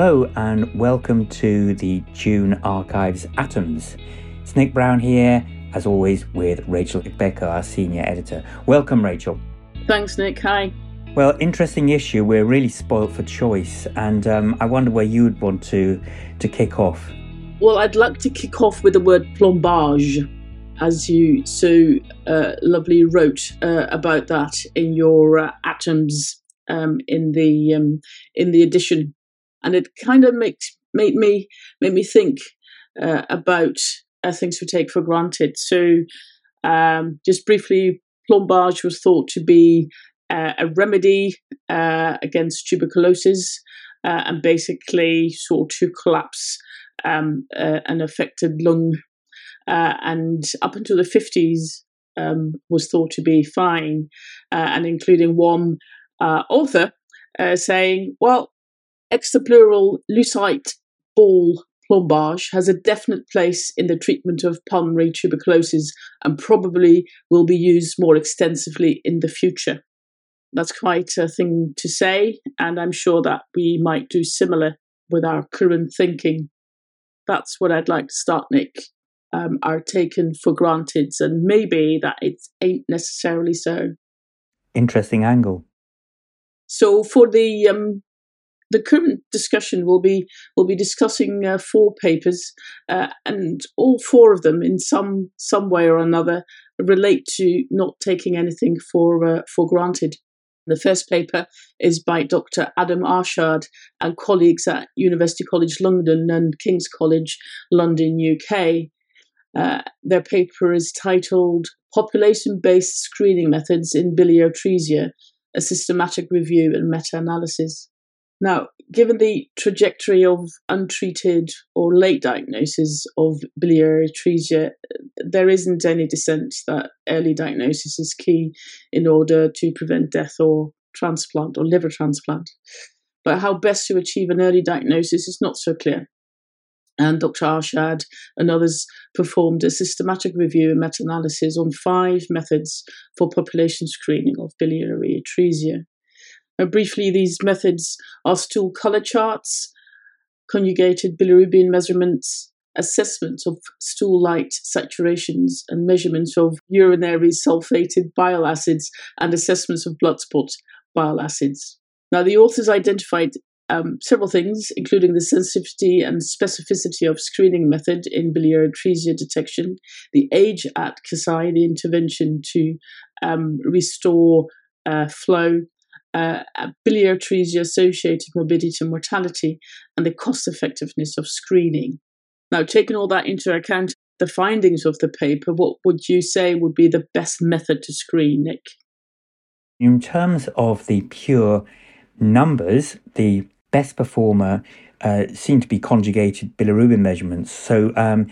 Hello and welcome to the June Archives Atoms. It's Nick Brown here, as always, with Rachel Agbeko, our senior editor. Welcome, Rachel. Thanks, Nick. Hi. Well, interesting issue. We're really spoilt for choice, and um, I wonder where you would want to to kick off. Well, I'd like to kick off with the word plombage, as you so uh, lovely wrote uh, about that in your uh, atoms um, in the um, in the edition and it kind of makes made me made me think uh, about uh, things we take for granted. So, um, just briefly, plombage was thought to be uh, a remedy uh, against tuberculosis uh, and basically sort to collapse um, uh, an affected lung. and up until the fifties, um, was thought to be fine, and including one author saying, "Well, extrapleural Lucite ball plombage has a definite place in the treatment of pulmonary tuberculosis and probably will be used more extensively in the future. That's quite a thing to say, and I'm sure that we might do similar with our current thinking. That's what I'd like to start, Nick. Um, are taken for granted, and maybe that it ain't necessarily so. Interesting angle. So, for the um, the current discussion will be will be discussing uh, four papers, uh, and all four of them, in some some way or another, relate to not taking anything for uh, for granted. The first paper is by Dr. Adam Arshad and colleagues at University College London and King's College London, UK. Uh, their paper is titled Population Based Screening Methods in Biliary Atresia, a Systematic Review and Meta Analysis. Now, given the trajectory of untreated or late diagnosis of biliary atresia, there isn't any dissent that early diagnosis is key in order to prevent death or transplant or liver transplant. But how best to achieve an early diagnosis is not so clear. And Dr. Arshad and others performed a systematic review and meta analysis on five methods for population screening of biliary atresia. Uh, briefly, these methods are stool color charts, conjugated bilirubin measurements, assessments of stool light saturations, and measurements of urinary sulfated bile acids and assessments of blood spot bile acids. Now, the authors identified um, several things, including the sensitivity and specificity of screening method in biliary atresia detection, the age at Kasai, the intervention to um, restore uh, flow, uh, biliary associated morbidity and mortality, and the cost effectiveness of screening. Now, taking all that into account, the findings of the paper, what would you say would be the best method to screen, Nick? In terms of the pure numbers, the best performer uh, seemed to be conjugated bilirubin measurements. So um,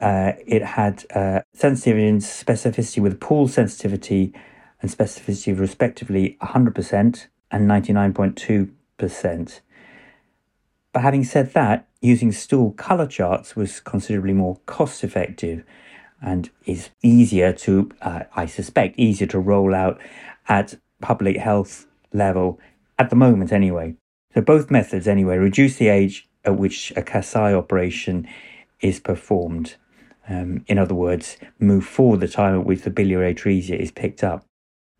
uh, it had uh, sensitivity and specificity with pool sensitivity and specificity respectively 100% and 99.2%. But having said that, using stool color charts was considerably more cost effective and is easier to, uh, I suspect, easier to roll out at public health level at the moment anyway. So both methods anyway reduce the age at which a Kasai operation is performed. Um, in other words, move forward the time at which the biliary atresia is picked up.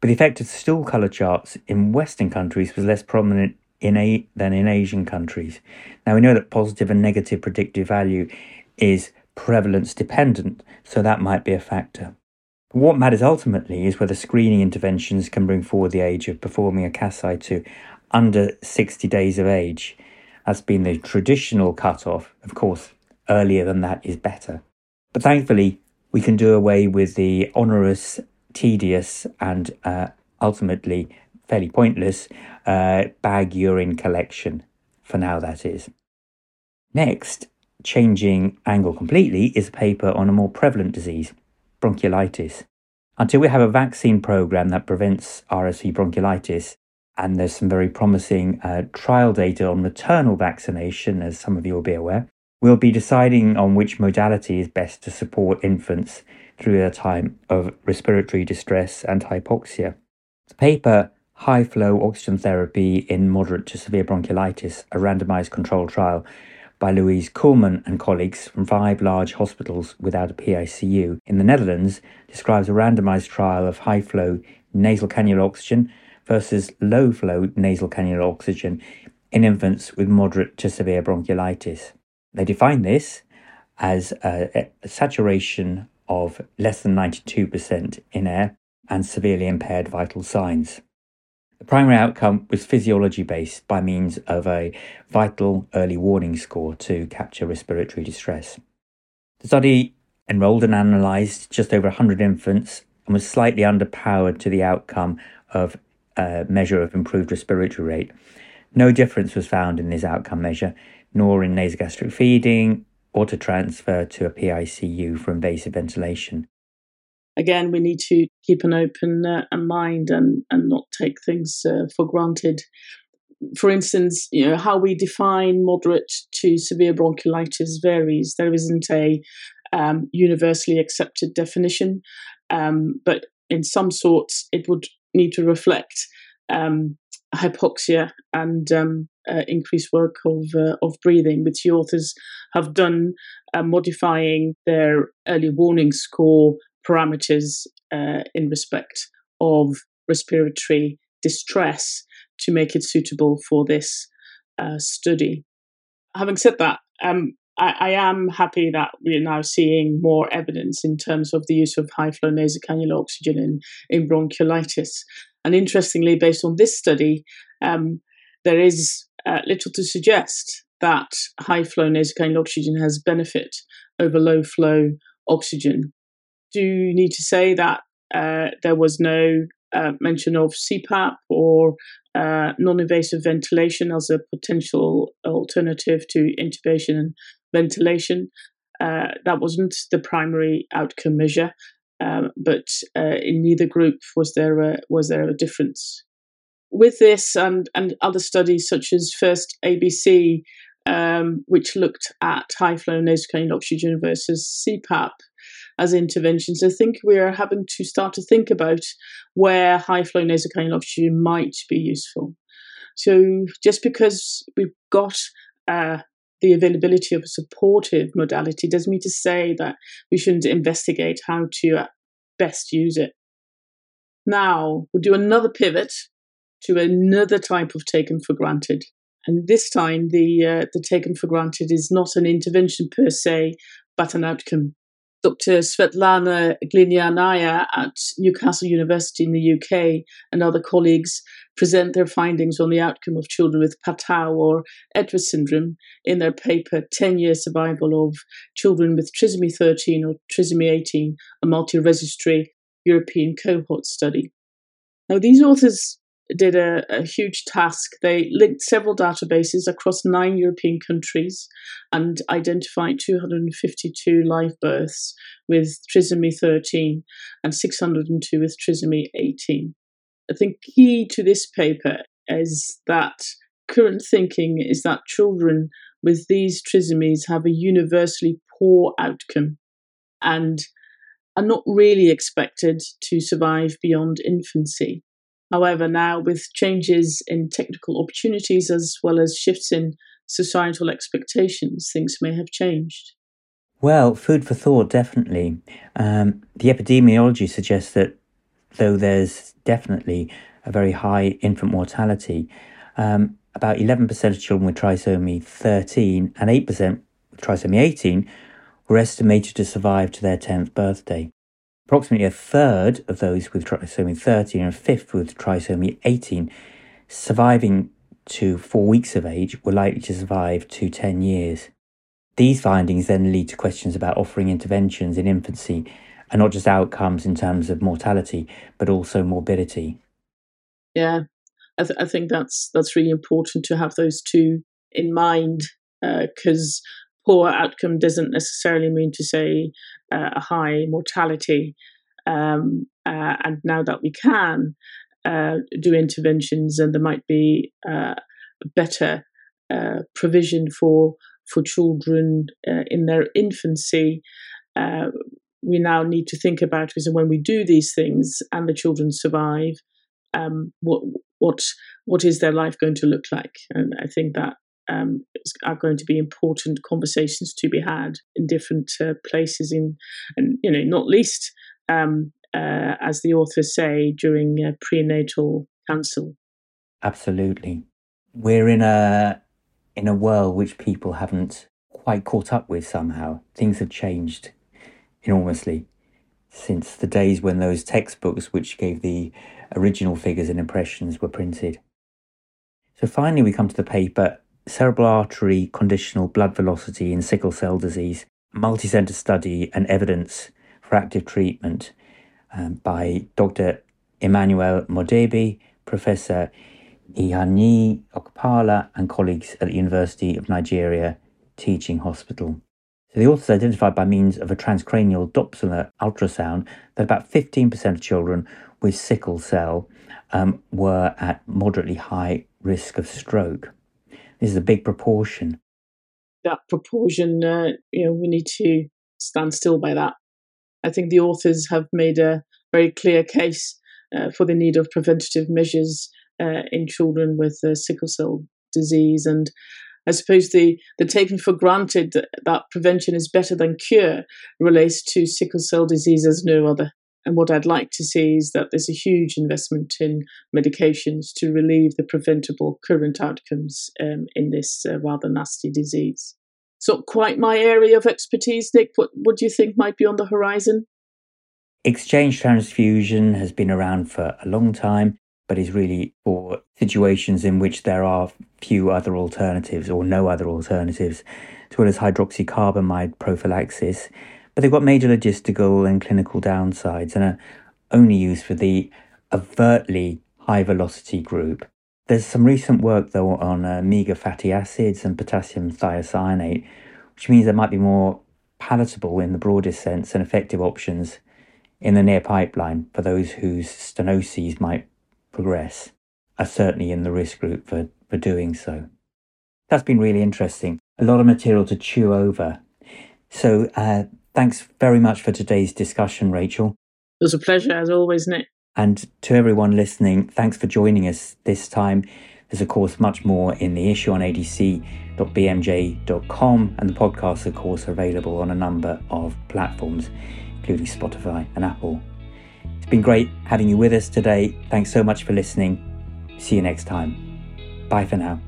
But the effect of stool colour charts in Western countries was less prominent in a, than in Asian countries. Now we know that positive and negative predictive value is prevalence dependent, so that might be a factor. But what matters ultimately is whether screening interventions can bring forward the age of performing a Kasai to under 60 days of age. That's been the traditional cutoff. Of course, earlier than that is better. But thankfully, we can do away with the onerous tedious and uh, ultimately fairly pointless uh, bag urine collection. For now, that is. Next, changing angle completely, is a paper on a more prevalent disease, bronchiolitis. Until we have a vaccine program that prevents RSV bronchiolitis, and there's some very promising uh, trial data on maternal vaccination, as some of you will be aware, we'll be deciding on which modality is best to support infants through a time of respiratory distress and hypoxia. The paper high flow oxygen therapy in moderate to severe bronchiolitis, a randomized controlled trial by Louise Kooiman and colleagues from five large hospitals without a PICU in the Netherlands, describes a randomized trial of high flow nasal cannula oxygen versus low flow nasal cannula oxygen in infants with moderate to severe bronchiolitis. They define this as a, a saturation of less than 92% in air and severely impaired vital signs. The primary outcome was physiology based by means of a vital early warning score to capture respiratory distress. The study enrolled and analysed just over 100 infants and was slightly underpowered to the outcome of a measure of improved respiratory rate. No difference was found in this outcome measure, nor in nasogastric feeding or to transfer to a PICU for invasive ventilation again, we need to keep an open uh, mind and, and not take things uh, for granted. For instance, you know how we define moderate to severe bronchiolitis varies. There isn't a um, universally accepted definition, um, but in some sorts, it would need to reflect um, hypoxia and um, uh, increased work of uh, of breathing, which the authors have done, uh, modifying their early warning score parameters uh, in respect of respiratory distress to make it suitable for this uh, study. Having said that, um, I, I, am happy that we're now seeing more evidence in terms of the use of high flow nasal nasocannula oxygen in, in bronchiolitis. And interestingly, based on this study, um, there is uh, little to suggest that high flow nasocannula oxygen has benefit over low flow oxygen do you need to say that uh, there was no uh, mention of CPAP or uh, non invasive ventilation as a potential alternative to intubation and ventilation. Uh, that wasn't the primary outcome measure, um, but uh, in neither group was there a, was there a difference. With this and, and other studies such as First ABC, um, which looked at high flow nasocannula oxygen versus CPAP, as interventions. I think we are having to start to think about where high flow nasocannula oxygen might be useful. So just because we've got uh, the availability of a supportive modality doesn't mean to say that we shouldn't investigate how to uh, best use it. Now we'll do another pivot to another type of taken for granted. And this time, the uh, the taken for granted is not an intervention per se, but an outcome. Dr. Svetlana Glinianaia at Newcastle University in the UK and other colleagues present their findings on the outcome of children with Patau or Edwards syndrome in their paper 10 year survival of children with trisomy 13 or trisomy 18, a multi registry European cohort study. Now, these authors did a, a, huge task. They linked several databases across nine European countries and identified 252 live births with trisomy 13 and 602 with trisomy 18. I think key to this paper is that current thinking is that children with these trisomies have a universally poor outcome and are not really expected to survive beyond infancy. However, now with changes in technical opportunities as well as shifts in societal expectations, things may have changed. Well, food for thought, definitely. Um, the epidemiology suggests that though there's definitely a very high infant mortality, um, about 11% of children with trisomy 13 and 8% with trisomy 18 were estimated to survive to their 10th birthday. Approximately a third of those with trisomy 13 and a fifth with trisomy 18 surviving to four weeks of age were likely to survive to 10 years. These findings then lead to questions about offering interventions in infancy and not just outcomes in terms of mortality, but also morbidity. Yeah, I, th- I think that's that's really important to have those two in mind because uh, poor outcome doesn't necessarily mean to say uh, a high mortality. Um, uh, and now that we can uh, do interventions, and there might be uh, better uh, provision for for children uh, in their infancy. we now need to think about because when we do these things and the children survive, um, what what what is their life going to look like? And I think that um, are going to be important conversations to be had in different uh, places in, and you know, not least um, uh, as the authors say during uh, prenatal counsel. Absolutely, we're in a in a world which people haven't quite caught up with somehow. Things have changed enormously since the days when those textbooks, which gave the original figures and impressions, were printed. So finally, we come to the paper Cerebral Artery Conditional Blood Velocity in Sickle Cell Disease, Multicenter Study and Evidence for Active Treatment um, by Dr. Emmanuel Modebe, Professor Iheanyi Okpala, and colleagues at the University of Nigeria Teaching Hospital. So the authors identified by means of a transcranial Doppler ultrasound that about 15% of children with sickle cell um, were at moderately high risk of stroke. Is a big proportion. That proportion, uh, you know, we need to stand still by that. I think the authors have made a very clear case uh, for the need of preventative measures uh, in children with sickle cell disease. And I suppose the, the taking for granted that, that prevention is better than cure relates to sickle cell disease as no other. And what I'd like to see is that there's a huge investment in medications to relieve the preventable current outcomes um, in this uh, rather nasty disease. It's not quite my area of expertise, Nick. What, what do you think might be on the horizon? Exchange transfusion has been around for a long time, but is really for situations in which there are few other alternatives or no other alternatives, as well as hydroxycarbamide prophylaxis but they've got major logistical and clinical downsides and are only used for the overtly high velocity group. There's some recent work though on uh, omega fatty acids and potassium thiocyanate, which means there might be more palatable in the broadest sense and effective options in the near pipeline for those whose stenoses might progress, are certainly in the risk group for, for doing so. That's been really interesting. A lot of material to chew over. So uh, Thanks very much for today's discussion, Rachel. It was a pleasure, as always, Nick. And to everyone listening, thanks for joining us this time. There's, of course, much more in the issue on adc.bmj.com, and the podcasts, of course, are available on a number of platforms, including Spotify and Apple. It's been great having you with us today. Thanks so much for listening. See you next time. Bye for now.